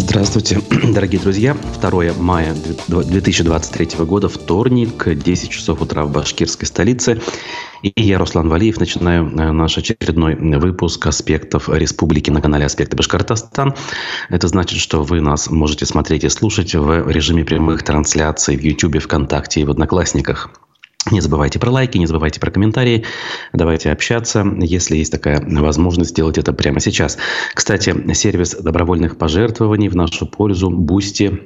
Здравствуйте, дорогие друзья. 2 мая 2023 года, вторник, 10 часов утра в башкирской столице. И я, Руслан Валиев, начинаю э, наш очередной выпуск аспектов республики на канале «Аспекты Башкортостан». Это значит, что вы нас можете смотреть и слушать в режиме прямых трансляций в YouTube, ВКонтакте и в Одноклассниках. Не забывайте про лайки, не забывайте про комментарии. Давайте общаться, если есть такая возможность сделать это прямо сейчас. Кстати, сервис добровольных пожертвований в нашу пользу Бусти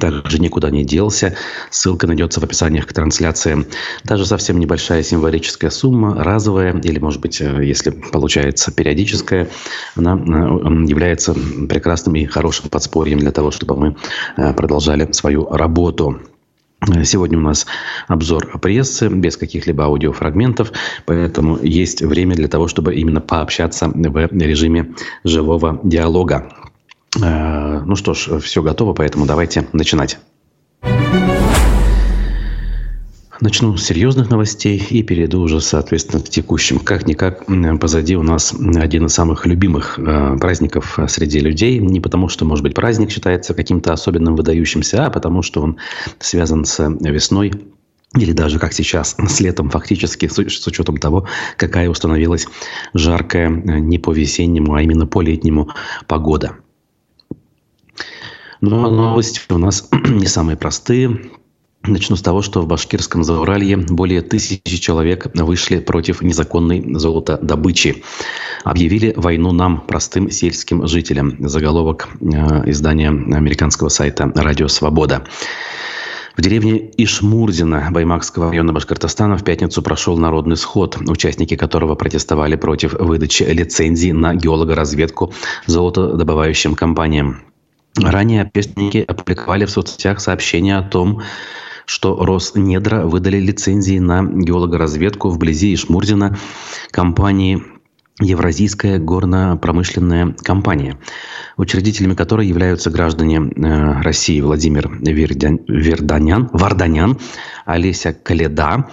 также никуда не делся. Ссылка найдется в описании к трансляции. Даже совсем небольшая символическая сумма, разовая, или, может быть, э, если получается периодическая, она э, является прекрасным и хорошим подспорьем для того, чтобы мы э, продолжали свою работу. Сегодня у нас обзор прессы без каких-либо аудиофрагментов, поэтому есть время для того, чтобы именно пообщаться в режиме живого диалога. Э, ну что ж, все готово, поэтому давайте начинать. Начну с серьезных новостей и перейду уже, соответственно, к текущим. Как-никак позади у нас один из самых любимых э, праздников среди людей. Не потому, что, может быть, праздник считается каким-то особенным выдающимся, а потому, что он связан с весной или даже как сейчас, с летом фактически, с, с учетом того, какая установилась жаркая э, не по весеннему, а именно по летнему погода. Но новости у нас не самые простые. Начну с того, что в башкирском Зауралье более тысячи человек вышли против незаконной золотодобычи. Объявили войну нам, простым сельским жителям. Заголовок э, издания американского сайта «Радио Свобода». В деревне Ишмурзина Баймакского района Башкортостана в пятницу прошел народный сход, участники которого протестовали против выдачи лицензий на геологоразведку золотодобывающим компаниям. Ранее общественники опубликовали в соцсетях сообщение о том, что Роснедра выдали лицензии на геологоразведку вблизи Ишмурзина компании Евразийская горно-промышленная компания, учредителями которой являются граждане э, России Владимир Верданян, Варданян, Олеся Каледа,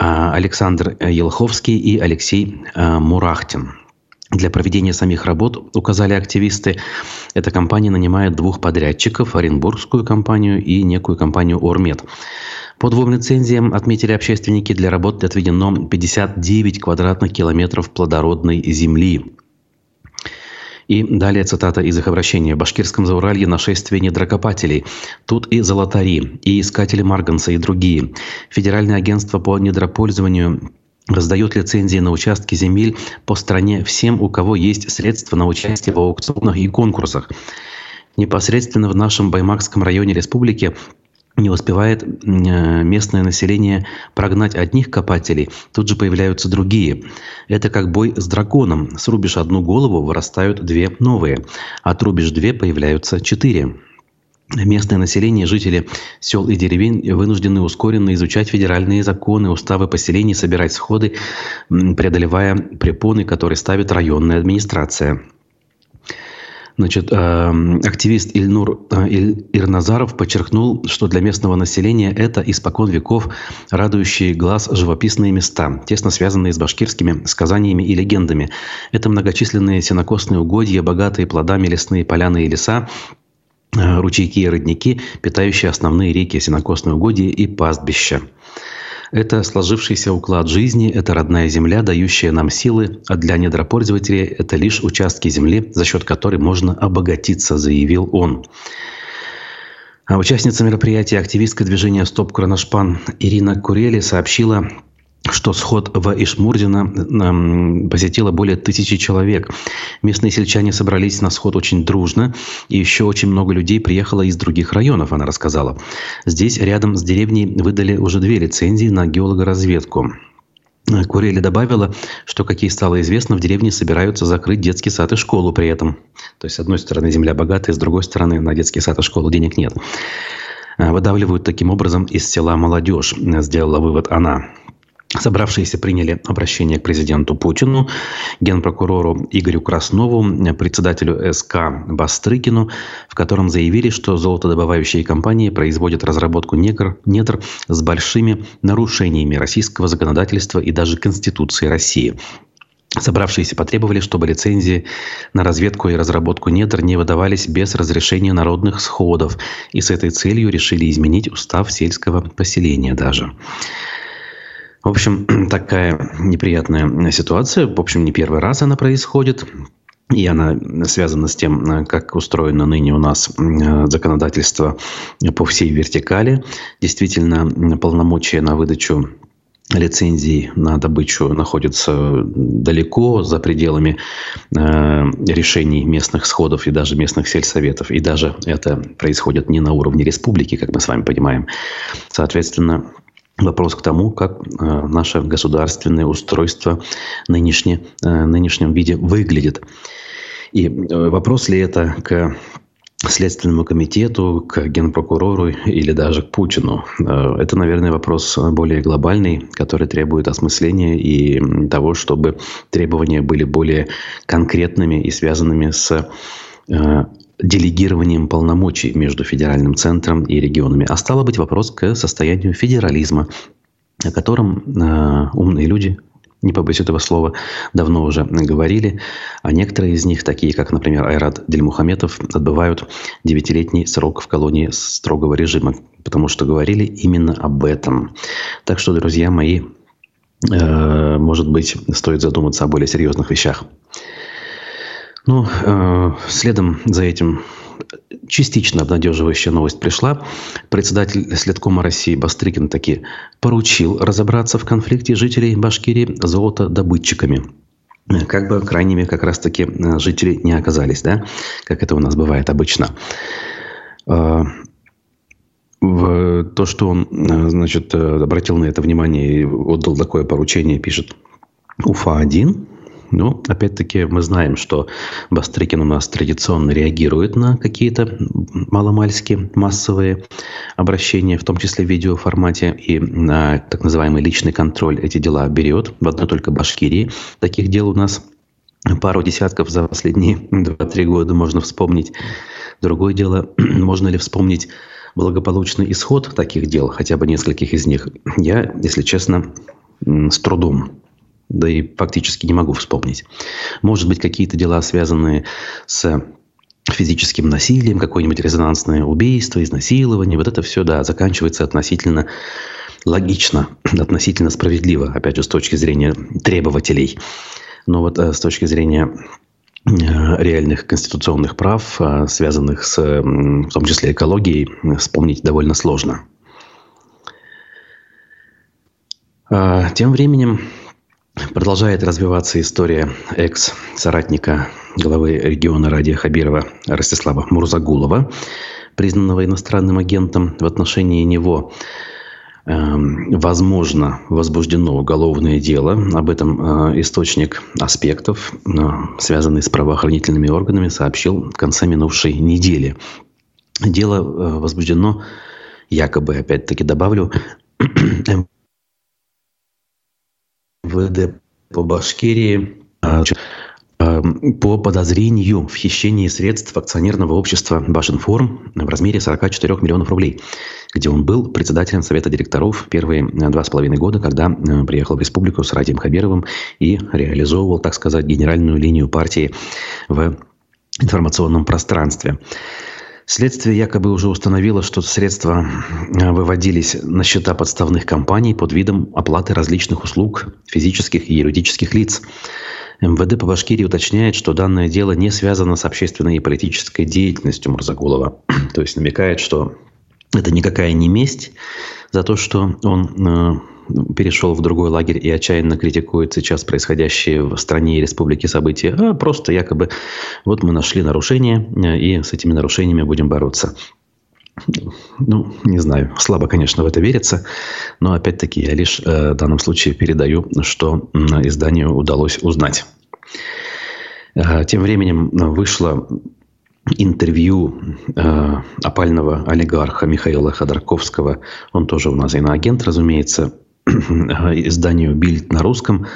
э, Александр Елховский и Алексей э, Мурахтин. Для проведения самих работ, указали активисты, эта компания нанимает двух подрядчиков, Оренбургскую компанию и некую компанию «Ормет». По двум лицензиям, отметили общественники, для работы отведено 59 квадратных километров плодородной земли. И далее цитата из их обращения. «В Башкирском Зауралье нашествие недрокопателей. Тут и золотари, и искатели марганца, и другие. Федеральное агентство по недропользованию раздает лицензии на участки земель по стране всем, у кого есть средства на участие в аукционах и конкурсах. Непосредственно в нашем Баймакском районе республики не успевает э, местное население прогнать одних копателей, тут же появляются другие. Это как бой с драконом. Срубишь одну голову, вырастают две новые. Отрубишь две, появляются четыре. Местное население, жители сел и деревень вынуждены ускоренно изучать федеральные законы, уставы поселений, собирать сходы, преодолевая препоны, которые ставит районная администрация. Значит, эм, активист Ильнур э, Ирназаров подчеркнул, что для местного населения это испокон веков радующие глаз живописные места, тесно связанные с башкирскими сказаниями и легендами. Это многочисленные сенокосные угодья, богатые плодами лесные поляны и леса, Э, ручейки и родники, питающие основные реки, сенокосные угодья и пастбища. Это сложившийся уклад жизни, это родная земля, дающая нам силы, а для недропользователей это лишь участки земли, за счет которой можно обогатиться, заявил он. А участница мероприятия, активистка движения «Стоп Кроношпан» Ирина Курели сообщила, что сход в Ишмурдина посетило более тысячи человек. Местные сельчане собрались на сход очень дружно, и еще очень много людей приехало из других районов, она рассказала. Здесь, рядом с деревней, выдали уже две лицензии на геологоразведку. Курели добавила, что, как ей стало известно, в деревне собираются закрыть детский сад и школу при этом. То есть, с одной стороны, земля богатая, с другой стороны, на детский сад и школу денег нет. Выдавливают таким образом из села молодежь, сделала вывод она. Собравшиеся приняли обращение к президенту Путину, генпрокурору Игорю Краснову, председателю СК Бастрыкину, в котором заявили, что золотодобывающие компании производят разработку недр, недр с большими нарушениями российского законодательства и даже Конституции России. Собравшиеся потребовали, чтобы лицензии на разведку и разработку недр не выдавались без разрешения народных сходов, и с этой целью решили изменить устав сельского поселения даже. В общем, такая неприятная ситуация. В общем, не первый раз она происходит. И она связана с тем, как устроено ныне у нас законодательство по всей вертикали. Действительно, полномочия на выдачу лицензий на добычу находятся далеко за пределами э, решений местных сходов и даже местных сельсоветов. И даже это происходит не на уровне республики, как мы с вами понимаем. Соответственно, вопрос к тому, как э, наше государственное устройство нынешне, э, нынешнем виде выглядит. И э, вопрос ли это к Следственному комитету, к генпрокурору или даже к Путину. Это, наверное, вопрос более глобальный, который требует осмысления и того, чтобы требования были более конкретными и связанными с делегированием полномочий между федеральным центром и регионами. А стало быть вопрос к состоянию федерализма, о котором э, умные люди не побоюсь этого слова, давно уже говорили. А некоторые из них, такие как, например, Айрат Дельмухаметов, отбывают девятилетний срок в колонии строгого режима, потому что говорили именно об этом. Так что, друзья мои, э, может быть, стоит задуматься о более серьезных вещах. Ну, э, следом за этим частично обнадеживающая новость пришла. Председатель Следкома России Бастрыкин таки поручил разобраться в конфликте жителей Башкирии золотодобытчиками. Как бы крайними как раз-таки э, жители не оказались, да, как это у нас бывает обычно. Э, в то, что он, э, значит, обратил на это внимание и отдал такое поручение, пишет Уфа-1, ну, опять-таки, мы знаем, что Бастрыкин у нас традиционно реагирует на какие-то маломальски массовые обращения, в том числе в видеоформате, и на так называемый личный контроль эти дела берет. В одной только Башкирии таких дел у нас пару десятков за последние 2-3 года можно вспомнить. Другое дело, можно ли вспомнить благополучный исход таких дел, хотя бы нескольких из них, я, если честно, с трудом да и фактически не могу вспомнить. Может быть, какие-то дела, связанные с физическим насилием, какое-нибудь резонансное убийство, изнасилование. Вот это все, да, заканчивается относительно логично, относительно справедливо, опять же, с точки зрения требователей. Но вот э, с точки зрения э, реальных конституционных прав, э, связанных с, в том числе, экологией, вспомнить довольно сложно. А, тем временем Продолжает развиваться история экс-соратника главы региона Радия Хабирова Ростислава Мурзагулова, признанного иностранным агентом. В отношении него э, возможно возбуждено уголовное дело. Об этом э, источник аспектов, э, связанный с правоохранительными органами, сообщил в конце минувшей недели. Дело э, возбуждено якобы, опять-таки добавлю, МВД по Башкирии а, а, по подозрению в хищении средств акционерного общества «Башинформ» в размере 44 миллионов рублей, где он был председателем Совета директоров первые два с половиной года, когда э, приехал в республику с Радием Хабировым и реализовывал, так сказать, генеральную линию партии в информационном пространстве. Следствие якобы уже установило, что средства э, выводились на счета подставных компаний под видом оплаты различных услуг физических и юридических лиц. МВД по Башкирии уточняет, что данное дело не связано с общественной и политической деятельностью Мурзагулова. То есть намекает, что это никакая не месть за то, что он э, перешел в другой лагерь и отчаянно критикует сейчас происходящие в стране и республике события, а просто якобы вот мы нашли нарушения э, и с этими нарушениями будем бороться. Ну, не знаю, слабо, конечно, в это верится, но опять-таки я лишь э, в данном случае передаю, что э, изданию удалось узнать. Э, тем временем вышло интервью э, опального олигарха Михаила Ходорковского. Он тоже у нас иноагент, разумеется. изданию «Бильд» на русском.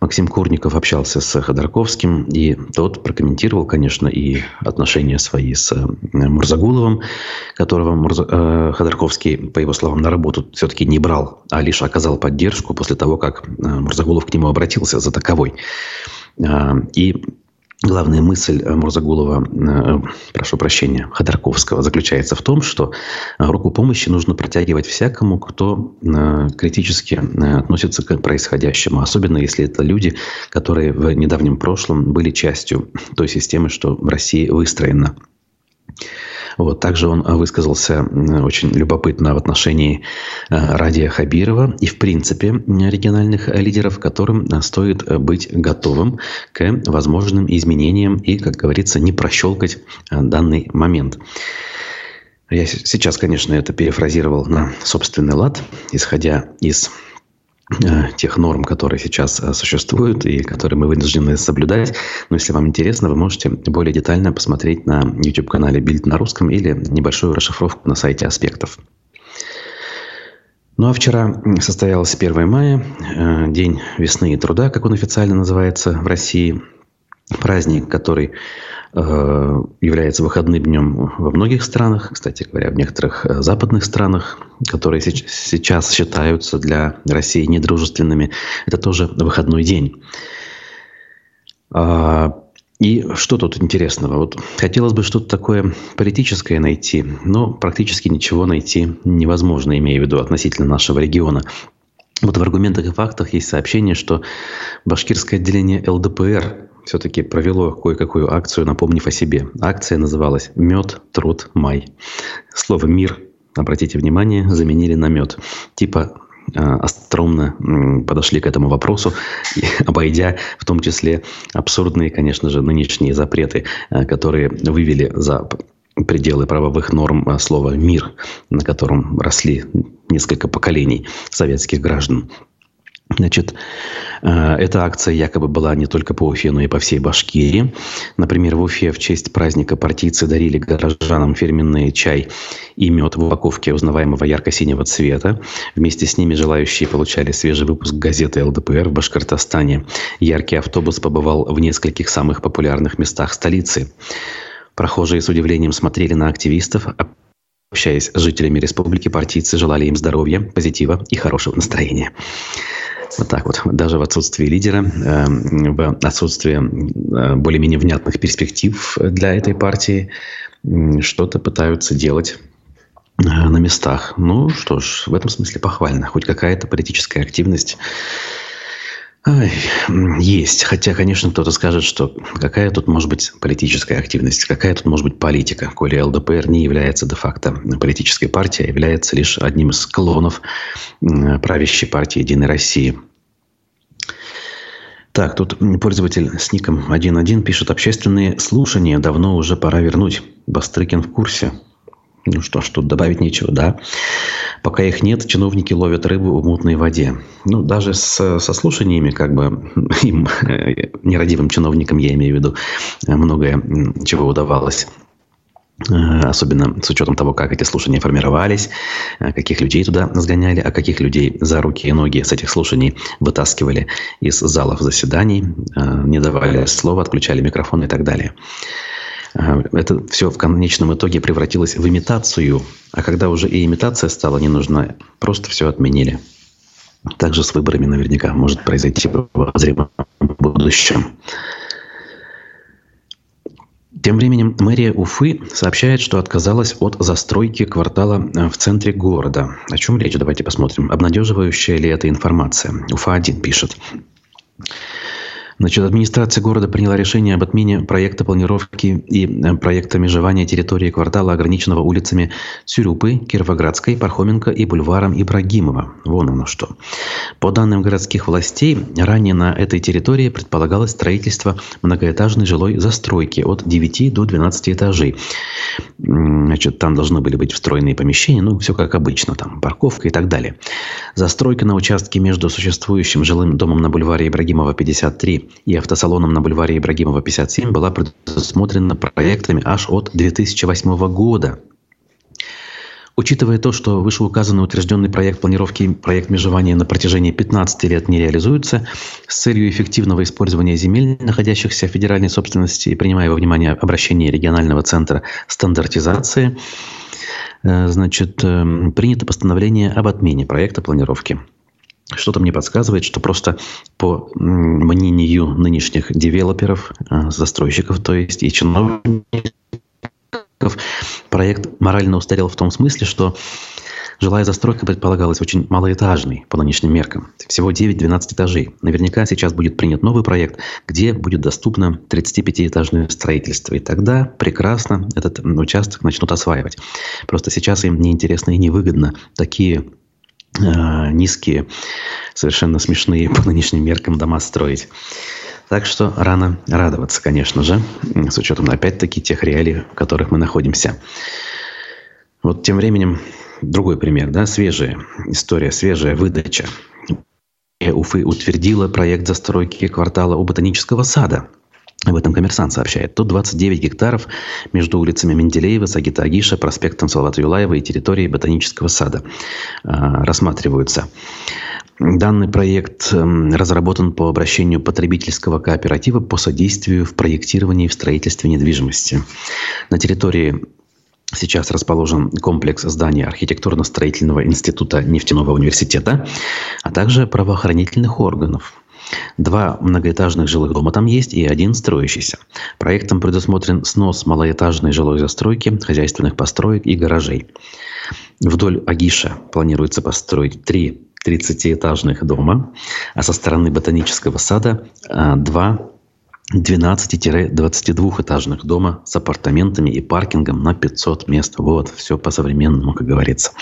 Максим Курников общался с Ходорковским, и тот прокомментировал, конечно, и отношения свои с э, Мурзагуловым, которого Мурза... Э, Ходорковский, по его словам, на работу все-таки не брал, а лишь оказал поддержку после того, как э, Мурзагулов к нему обратился за таковой. И Главная мысль Мурзагулова, э, прошу прощения, Ходорковского заключается в том, что руку помощи нужно протягивать всякому, кто э, критически э, относится к происходящему. Особенно если это люди, которые в недавнем прошлом были частью той системы, что в России выстроена. Вот. Также он высказался очень любопытно в отношении э, Радия Хабирова и, в принципе, региональных лидеров, которым стоит быть готовым к возможным изменениям и, как говорится, не прощелкать э, данный момент. Я сейчас, конечно, это перефразировал на собственный лад, исходя из Э, тех норм, которые сейчас э, существуют и которые мы вынуждены соблюдать. Но если вам интересно, вы можете более детально посмотреть на YouTube-канале «Бильд на русском» или небольшую расшифровку на сайте «Аспектов». Ну а вчера состоялся 1 мая, э, День весны и труда, как он официально называется в России. Праздник, который Э, является выходным днем во многих странах, кстати говоря, в некоторых э, западных странах, которые сейчас считаются для России недружественными, это тоже выходной день. А, и что тут интересного? Вот хотелось бы что-то такое политическое найти, но практически ничего найти невозможно, имея в виду относительно нашего региона. Вот в аргументах и фактах есть сообщение, что башкирское отделение ЛДПР все-таки провело кое-какую акцию, напомнив о себе. Акция называлась «Мед, труд, май». Слово «мир», обратите внимание, заменили на «мед». Типа а, остроумно подошли к этому вопросу, обойдя в том числе абсурдные, конечно же, нынешние запреты, а, которые вывели за пределы правовых норм а, слова «мир», на котором росли несколько поколений советских граждан. Значит, э, эта акция якобы была не только по Уфе, но и по всей Башкирии. Например, в Уфе в честь праздника партийцы дарили горожанам фирменный чай и мед в упаковке узнаваемого ярко-синего цвета. Вместе с ними желающие получали свежий выпуск газеты ЛДПР в Башкортостане. Яркий автобус побывал в нескольких самых популярных местах столицы. Прохожие с удивлением смотрели на активистов, Общаясь с жителями республики, партийцы желали им здоровья, позитива и хорошего настроения. Вот так вот. Даже в отсутствии лидера, эм, в отсутствии э, более-менее внятных перспектив для этой партии, что-то пытаются делать э, на местах. Ну что ж, в этом смысле похвально. Хоть какая-то политическая активность Ай, есть. Хотя, конечно, кто-то скажет, что какая тут может быть политическая активность, какая тут может быть политика, коли ЛДПР не является де-факто политической партией, а является лишь одним из клонов правящей партии «Единой России». Так, тут пользователь с ником 1.1 пишет, общественные слушания давно уже пора вернуть. Бастрыкин в курсе. Ну что ж, тут добавить нечего, да. Пока их нет, чиновники ловят рыбу в мутной воде. Ну, даже с, со слушаниями, как бы, им, нерадивым чиновникам, я имею в виду, многое чего удавалось. Э, особенно с учетом того, как эти слушания формировались, э, каких людей туда сгоняли, а каких людей за руки и ноги с этих слушаний вытаскивали из залов заседаний, э, не давали слова, отключали микрофон и так далее. Это все в конечном итоге превратилось в имитацию, а когда уже и имитация стала не нужна, просто все отменили. Также с выборами наверняка может произойти в будущем. Тем временем мэрия Уфы сообщает, что отказалась от застройки квартала в центре города. О чем речь? Давайте посмотрим. Обнадеживающая ли эта информация? Уфа-1 пишет. Значит, администрация города приняла решение об отмене проекта планировки и э, проекта межевания территории квартала, ограниченного улицами Цюрюпы, Кировоградской, Пархоменко и бульваром Ибрагимова. Вон оно что. По данным городских властей, ранее на этой территории предполагалось строительство многоэтажной жилой застройки от 9 до 12 этажей. Значит, там должны были быть встроенные помещения, ну, все как обычно, там парковка и так далее. Застройка на участке между существующим жилым домом на бульваре Ибрагимова 53 и автосалоном на бульваре Ибрагимова 57 была предусмотрена проектами аж от 2008 года. Учитывая то, что вышеуказанный утвержденный проект планировки проект межевания на протяжении 15 лет не реализуются, с целью эффективного использования земель, находящихся в федеральной собственности, и принимая во внимание обращение регионального центра стандартизации, э, значит, э, принято постановление об отмене проекта планировки. Что-то мне подсказывает, что просто по мнению нынешних девелоперов, э, застройщиков, то есть и чиновников, проект морально устарел в том смысле, что жилая застройка предполагалась очень малоэтажной по нынешним меркам. Всего 9-12 этажей. Наверняка сейчас будет принят новый проект, где будет доступно 35-этажное строительство. И тогда прекрасно этот участок начнут осваивать. Просто сейчас им неинтересно и невыгодно такие низкие, совершенно смешные по нынешним меркам дома строить. Так что рано радоваться, конечно же, с учетом, опять-таки, тех реалий, в которых мы находимся. Вот тем временем другой пример, да, свежая история, свежая выдача. Уфы утвердила проект застройки квартала у Ботанического сада – об этом коммерсант сообщает. Тут 29 гектаров между улицами Менделеева, Сагита Агиша, проспектом Салавата Юлаева и территорией Ботанического сада э, рассматриваются. Данный проект эм, разработан по обращению потребительского кооператива по содействию в проектировании и в строительстве недвижимости. На территории Сейчас расположен комплекс зданий архитектурно-строительного института нефтяного университета, а также правоохранительных органов. Два многоэтажных жилых дома там есть и один строящийся. Проектом предусмотрен снос малоэтажной жилой застройки, хозяйственных построек и гаражей. Вдоль Агиша планируется построить три 30-этажных дома, а со стороны ботанического сада а, два 12-22-этажных дома с апартаментами и паркингом на 500 мест. Вот, все по-современному, как говорится.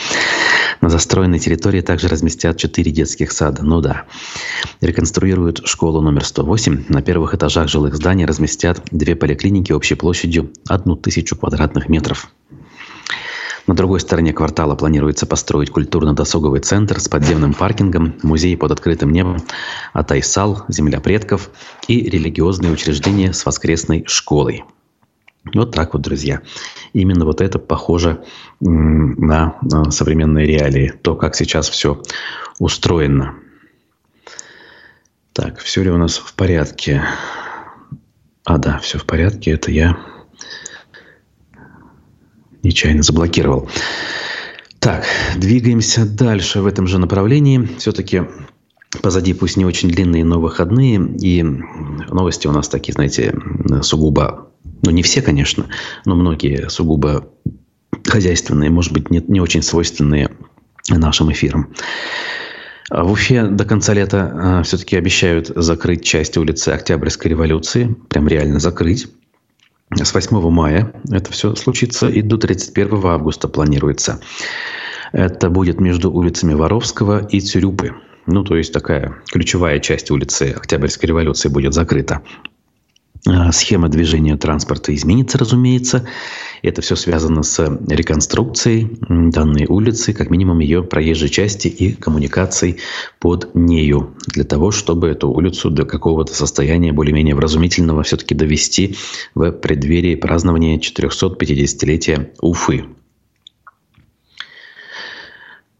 На застроенной территории также разместят 4 детских сада. Ну да. Реконструируют школу номер 108. На первых этажах жилых зданий разместят две поликлиники общей площадью 1000 квадратных метров. На другой стороне квартала планируется построить культурно-досуговый центр с подземным паркингом, музей под открытым небом, Атайсал, земля предков и религиозные учреждения с воскресной школой. Вот так вот, друзья. Именно вот это похоже на современные реалии, то, как сейчас все устроено. Так, все ли у нас в порядке? А, да, все в порядке. Это я нечаянно заблокировал. Так, двигаемся дальше в этом же направлении. Все-таки позади пусть не очень длинные, но выходные. И новости у нас такие, знаете, сугубо, ну не все, конечно, но многие сугубо хозяйственные, может быть, не, не очень свойственные нашим эфирам. В Уфе до конца лета а, все-таки обещают закрыть часть улицы Октябрьской революции. Прям реально закрыть с 8 мая это все случится и до 31 августа планируется. Это будет между улицами Воровского и Цюрюпы. Ну, то есть такая ключевая часть улицы Октябрьской революции будет закрыта. А, схема движения транспорта изменится, разумеется. Это все связано с реконструкцией данной улицы, как минимум ее проезжей части и коммуникаций под нею, для того, чтобы эту улицу до какого-то состояния более-менее вразумительного все-таки довести в преддверии празднования 450-летия Уфы.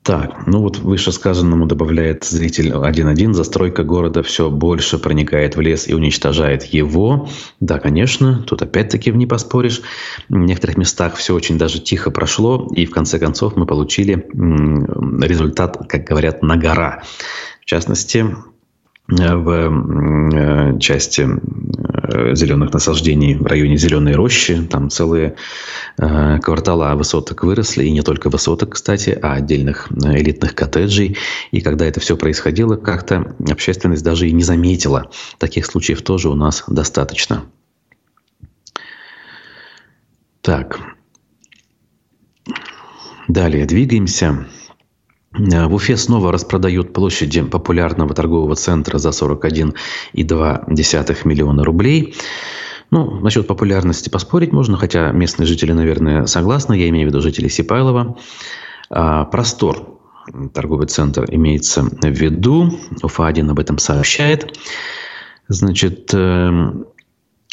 Так, ну вот вышесказанному добавляет зритель 1.1. Застройка города все больше проникает в лес и уничтожает его. Да, конечно, тут опять-таки не поспоришь. В некоторых местах все очень даже тихо прошло. И в конце концов мы получили результат, как говорят, на гора. В частности, в э, части э, зеленых насаждений в районе Зеленой рощи. Там целые э, квартала высоток выросли. И не только высоток, кстати, а отдельных элитных коттеджей. И когда это все происходило, как-то общественность даже и не заметила. Таких случаев тоже у нас достаточно. Так. Далее двигаемся. Э, в Уфе снова распродают площади популярного торгового центра за 41,2 миллиона рублей. Ну, насчет популярности поспорить можно, хотя местные жители, наверное, согласны. Я имею в виду жителей Сипайлова. А, простор торговый центр имеется в виду. Уфа-1 об этом сообщает. Значит, эм,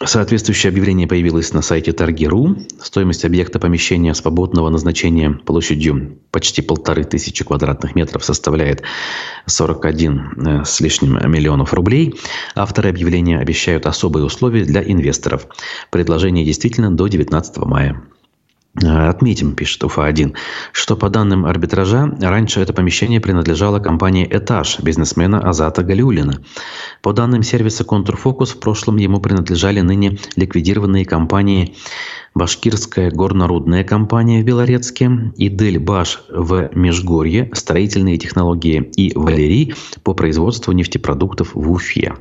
Соответствующее объявление появилось на сайте Торги.ру. Стоимость объекта помещения свободного назначения площадью почти полторы тысячи квадратных метров составляет 41 э, с лишним миллионов рублей. Авторы объявления обещают особые условия для инвесторов. Предложение действительно до 19 мая. Э, отметим, пишет УФА-1, что по данным арбитража, раньше это помещение принадлежало компании «Этаж» бизнесмена Азата Галиулина. По данным сервиса «Контрфокус», в прошлом ему принадлежали ныне ликвидированные компании Башкирская горнорудная компания в Белорецке, Идельбаш в Межгорье, строительные технологии и Валерий по производству нефтепродуктов в Уфе.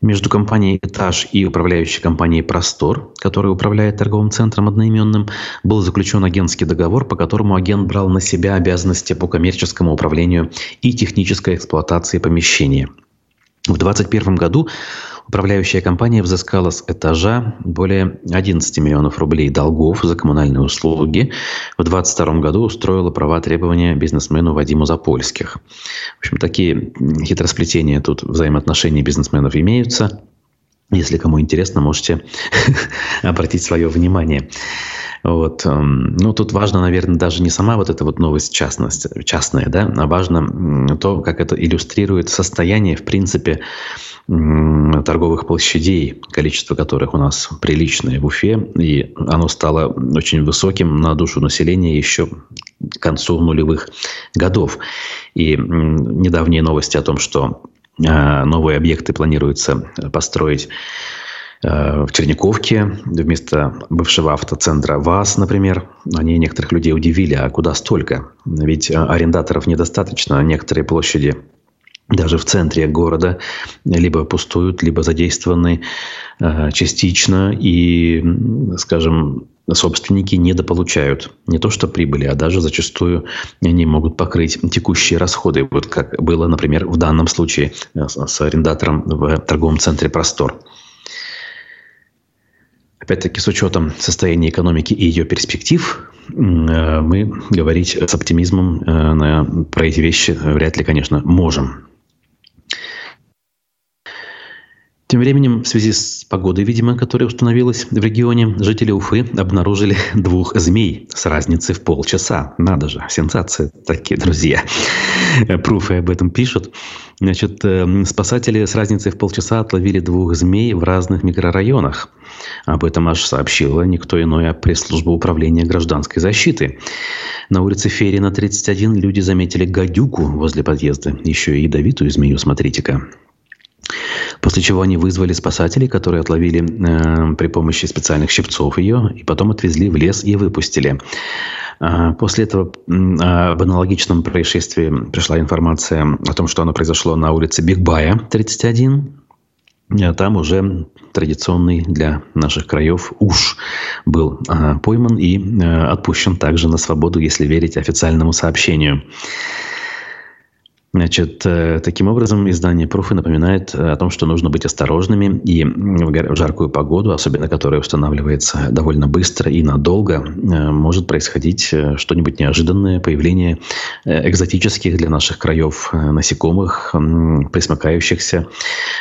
Между компанией «Этаж» и управляющей компанией «Простор», которая управляет торговым центром одноименным, был заключен агентский договор, по которому агент брал на себя обязанности по коммерческому управлению и технической эксплуатации помещения. В 2021 году Управляющая компания взыскала с этажа более 11 миллионов рублей долгов за коммунальные услуги. В 2022 году устроила права требования бизнесмену Вадиму Запольских. В общем, такие хитросплетения тут взаимоотношений бизнесменов имеются. Если кому интересно, можете обратить свое внимание. Вот. Эм, ну, тут важно, наверное, даже не сама вот эта вот новость частность, частная, да, а важно то, как это иллюстрирует состояние, в принципе, торговых площадей, количество которых у нас приличное в Уфе, и оно стало очень высоким на душу населения еще к концу нулевых годов. И недавние новости о том, что новые объекты планируется построить э, в Черниковке вместо бывшего автоцентра ВАЗ, например, они некоторых людей удивили, а куда столько? Ведь арендаторов недостаточно, некоторые площади даже в центре города либо пустуют, либо задействованы э, частично, и, скажем, собственники недополучают не то что прибыли, а даже зачастую не могут покрыть текущие расходы, вот как было, например, в данном случае э, с арендатором в торговом центре «Простор». Опять-таки, с учетом состояния экономики и ее перспектив, э, мы говорить с оптимизмом про эти вещи вряд ли, конечно, можем. Тем временем, в связи с погодой, видимо, которая установилась в регионе, жители Уфы обнаружили двух змей с разницей в полчаса. Надо же, сенсация такие, друзья. Пруфы об этом пишут. Значит, э, спасатели с разницей в полчаса отловили двух змей в разных микрорайонах. Об этом аж сообщила никто иной, а пресс-служба управления гражданской защиты. На улице Ферина, 31, люди заметили гадюку возле подъезда. Еще и ядовитую змею, смотрите-ка. После чего они вызвали спасателей, которые отловили э, при помощи специальных щипцов ее и потом отвезли в лес и выпустили. А, после этого об аналогичном происшествии пришла информация о том, что оно произошло на улице Бигбая, 31. А там уже традиционный для наших краев уж был а, пойман и а, отпущен также на свободу, если верить официальному сообщению. Значит, э, таким образом, издание Пруфы напоминает э, о том, что нужно быть осторожными и в жаркую погоду, особенно которая устанавливается довольно быстро и надолго, э, может происходить что-нибудь неожиданное, появление экзотических для наших краев насекомых, присмыкающихся,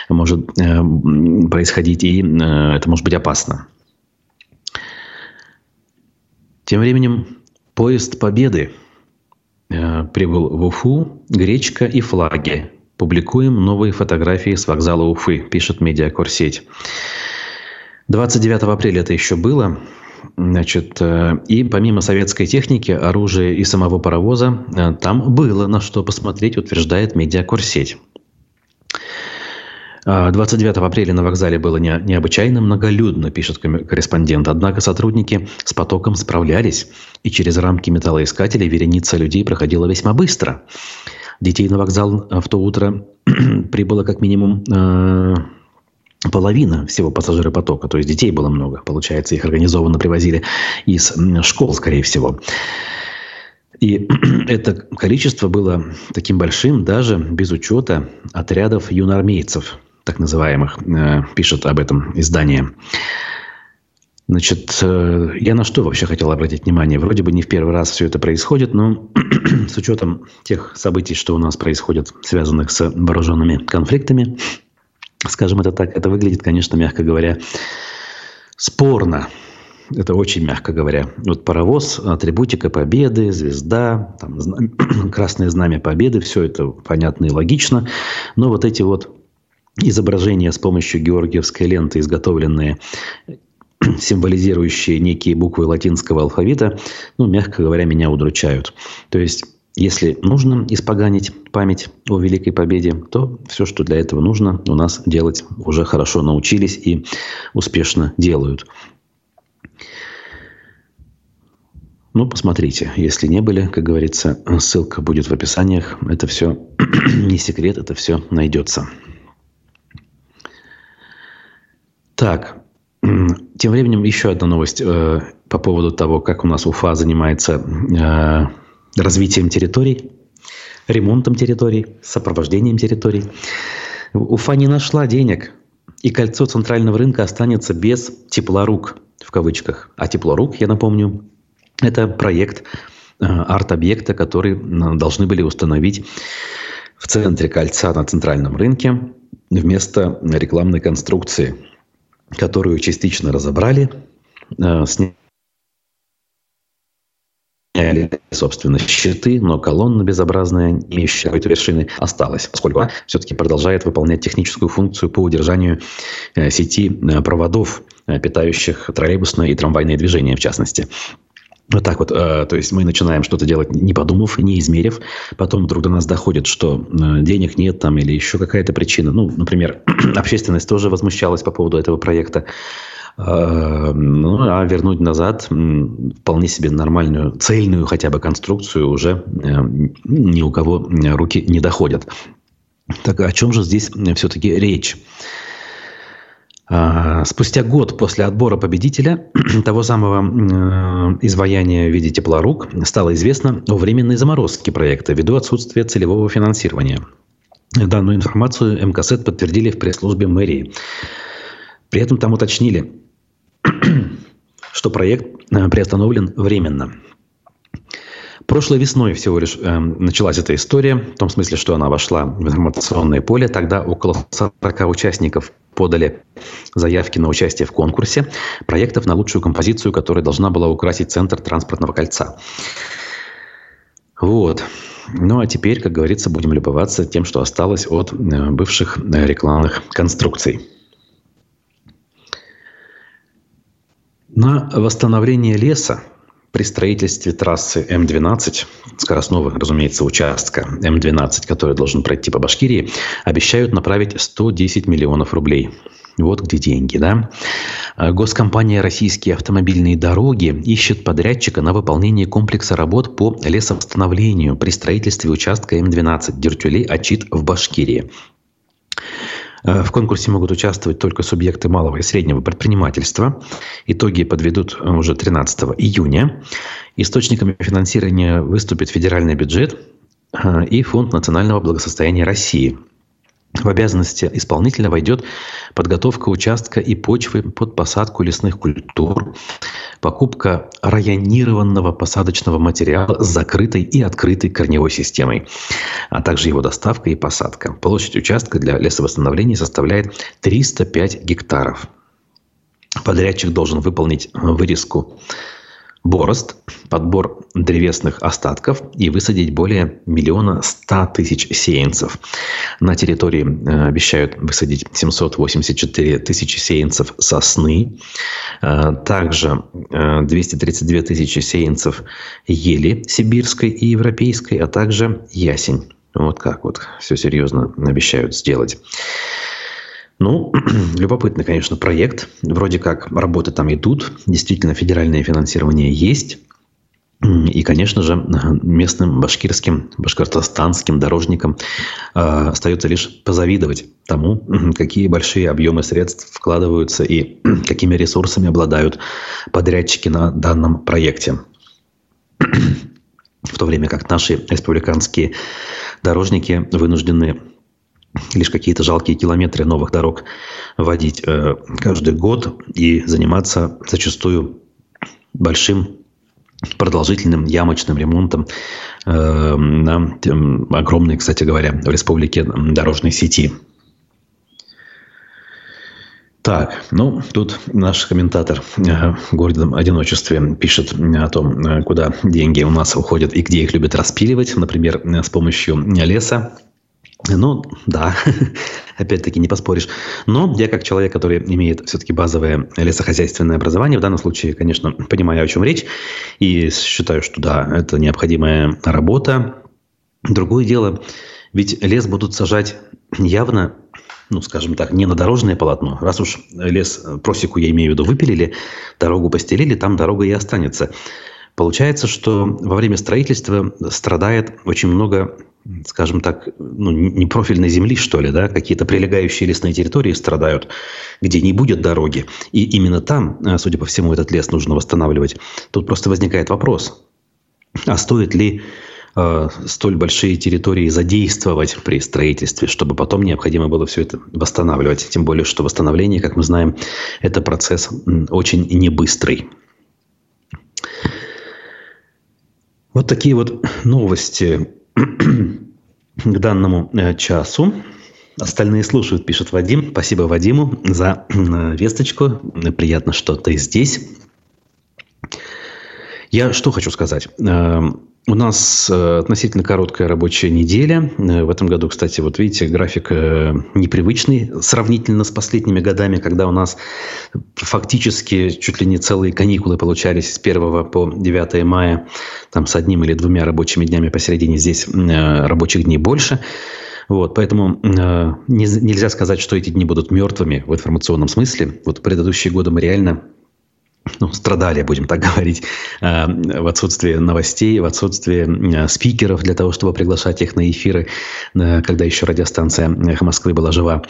может происходить, и это может быть опасно. Тем временем поезд Победы – прибыл в Уфу, гречка и флаги. Публикуем новые фотографии с вокзала Уфы, пишет медиакорсеть. 29 апреля это еще было. Значит, э, и помимо советской техники, оружия и самого паровоза, э, там было на что посмотреть, утверждает медиакорсеть. 29 апреля на вокзале было не, необычайно многолюдно, пишет корреспондент. Однако сотрудники с потоком справлялись, и через рамки металлоискателей вереница людей проходила весьма быстро. Детей на вокзал в то утро прибыло как минимум э, половина всего пассажиропотока. То есть детей было много. Получается, их организованно привозили из школ, скорее всего. И это количество было таким большим даже без учета отрядов юноармейцев, так называемых, э, пишет об этом издание. Значит, э, я на что вообще хотел обратить внимание? Вроде бы не в первый раз все это происходит, но с учетом тех событий, что у нас происходит, связанных с вооруженными конфликтами, скажем это так, это выглядит, конечно, мягко говоря, спорно. Это очень мягко говоря. Вот паровоз, атрибутика победы, звезда, там, красное знамя победы, все это понятно и логично. Но вот эти вот изображения с помощью георгиевской ленты, изготовленные символизирующие некие буквы латинского алфавита, ну, мягко говоря, меня удручают. То есть, если нужно испоганить память о Великой Победе, то все, что для этого нужно, у нас делать уже хорошо научились и успешно делают. Ну, посмотрите, если не были, как говорится, ссылка будет в описаниях. Это все не секрет, это все найдется. Так, тем временем еще одна новость э, по поводу того, как у нас Уфа занимается э, развитием территорий, ремонтом территорий, сопровождением территорий. Уфа не нашла денег, и кольцо центрального рынка останется без теплорук, в кавычках. А теплорук, я напомню, это проект э, арт-объекта, который должны были установить в центре кольца на центральном рынке вместо рекламной конструкции – которую частично разобрали, э, сняли, собственно, щиты, но колонна безобразная, имеющая какой-то вершины, осталась, поскольку она все-таки продолжает выполнять техническую функцию по удержанию э, сети э, проводов, питающих троллейбусное и трамвайное движение, в частности. Вот так вот, э, то есть мы начинаем что-то делать, не подумав, не измерив, потом вдруг до нас доходит, что э, денег нет там или еще какая-то причина. Ну, например, общественность тоже возмущалась по поводу этого проекта. Э, ну, а вернуть назад вполне себе нормальную, цельную хотя бы конструкцию уже ни у кого руки не доходят. Так о чем же здесь все-таки речь? А, спустя год после отбора победителя того самого э, изваяния в виде теплорук стало известно о временной заморозке проекта ввиду отсутствия целевого финансирования. Данную информацию МКСЭД подтвердили в пресс-службе мэрии. При этом там уточнили, что проект э, приостановлен временно. Прошлой весной всего лишь э, началась эта история, в том смысле, что она вошла в информационное поле. Тогда около 40 участников подали заявки на участие в конкурсе проектов на лучшую композицию, которая должна была украсить центр транспортного кольца. Вот. Ну а теперь, как говорится, будем любоваться тем, что осталось от э, бывших э, рекламных конструкций. На восстановление леса при строительстве трассы М-12, скоростного, разумеется, участка М-12, который должен пройти по Башкирии, обещают направить 110 миллионов рублей. Вот где деньги, да? А госкомпания «Российские автомобильные дороги» ищет подрядчика на выполнение комплекса работ по лесовосстановлению при строительстве участка М-12 Дюртюли-Ачит в Башкирии. Э, в конкурсе могут участвовать только субъекты малого и среднего предпринимательства. Итоги подведут э, уже 13 июня. Источниками финансирования выступит федеральный бюджет э, и Фонд национального благосостояния России – в обязанности исполнителя войдет подготовка участка и почвы под посадку лесных культур, покупка районированного посадочного материала с закрытой и открытой корневой системой, а также его доставка и посадка. Площадь участка для лесовосстановления составляет 305 гектаров. Подрядчик должен выполнить вырезку борозд, подбор древесных остатков и высадить более миллиона ста тысяч сеянцев. На территории э, обещают высадить 784 тысячи сеянцев сосны, э, также э, 232 тысячи сеянцев ели сибирской и европейской, а также ясень. Вот как вот все серьезно обещают сделать. Ну, любопытный, конечно, проект. Вроде как работы там идут. Действительно, федеральное финансирование есть. И, конечно же, местным башкирским, башкортостанским дорожникам э, остается лишь позавидовать тому, какие большие объемы средств вкладываются и какими ресурсами обладают подрядчики на данном проекте. В то время как наши республиканские дорожники вынуждены лишь какие-то жалкие километры новых дорог водить э, каждый год и заниматься зачастую большим продолжительным ямочным ремонтом э, на э, огромной, кстати говоря, в республике дорожной сети. Так, ну, тут наш комментатор э, в городом одиночестве пишет о том, куда деньги у нас уходят и где их любят распиливать. Например, с помощью леса Ну, да, опять-таки не поспоришь. Но я как человек, который имеет все-таки базовое лесохозяйственное образование, в данном случае, конечно, понимаю, о чем речь, и считаю, что да, это необходимая работа. Другое дело, ведь лес будут сажать явно, ну, скажем так, не на дорожное полотно. Раз уж лес, просеку я имею в виду, выпилили, дорогу постелили, там дорога и останется. Получается, что во время строительства страдает очень много скажем так, ну, непрофильной земли, что ли, да, какие-то прилегающие лесные территории страдают, где не будет дороги. И именно там, э, судя по всему, этот лес нужно восстанавливать. Тут просто возникает вопрос, а стоит ли э, столь большие территории задействовать при строительстве, чтобы потом необходимо было все это восстанавливать. Тем более, что восстановление, как мы знаем, это процесс очень небыстрый. Вот такие вот новости к данному э, часу. Остальные слушают, пишет Вадим. Спасибо Вадиму за э, весточку. Приятно, что ты здесь. Я что хочу сказать. У нас э, относительно короткая рабочая неделя. Э, в этом году, кстати, вот видите, график э, непривычный сравнительно с последними годами, когда у нас фактически чуть ли не целые каникулы получались с 1 по 9 мая, там с одним или двумя рабочими днями посередине, здесь рабочих дней больше. Вот, поэтому э, нельзя сказать, что эти дни будут мертвыми в информационном смысле. Вот предыдущие годы мы реально ну, страдали, будем так говорить, э, в отсутствии новостей, в отсутствии э, спикеров для того, чтобы приглашать их на эфиры, э, когда еще радиостанция «Эхо Москвы» была жива.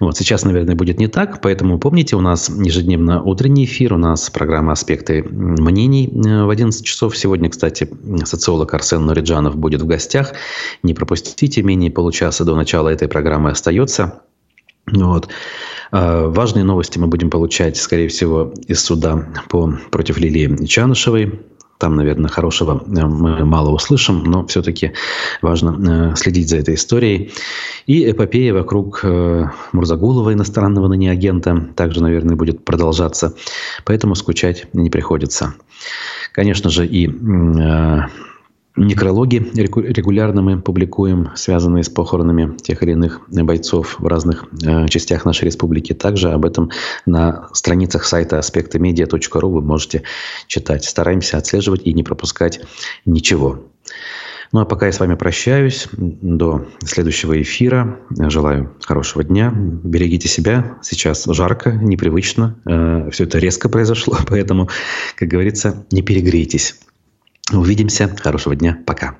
Вот сейчас, наверное, будет не так, поэтому помните, у нас ежедневно утренний эфир, у нас программа «Аспекты мнений» в 11 часов. Сегодня, кстати, социолог Арсен Нуриджанов будет в гостях. Не пропустите, менее получаса до начала этой программы остается. Вот. А, важные новости мы будем получать, скорее всего, из суда по, против Лилии Чанышевой. Там, наверное, хорошего э, мы мало услышим, но все-таки важно э, следить за этой историей. И эпопея вокруг э, Мурзагулова, иностранного ныне агента, также, наверное, будет продолжаться. Поэтому скучать не приходится. Конечно же, и Некрологи регулярно мы публикуем, связанные с похоронами тех или иных бойцов в разных э, частях нашей республики. Также об этом на страницах сайта аспектамедиа.ру вы можете читать. Стараемся отслеживать и не пропускать ничего. Ну а пока я с вами прощаюсь. До следующего эфира. Желаю хорошего дня. Берегите себя. Сейчас жарко, непривычно. Э, Все это резко произошло, поэтому, как говорится, не перегрейтесь. Увидимся. Хорошего дня. Пока.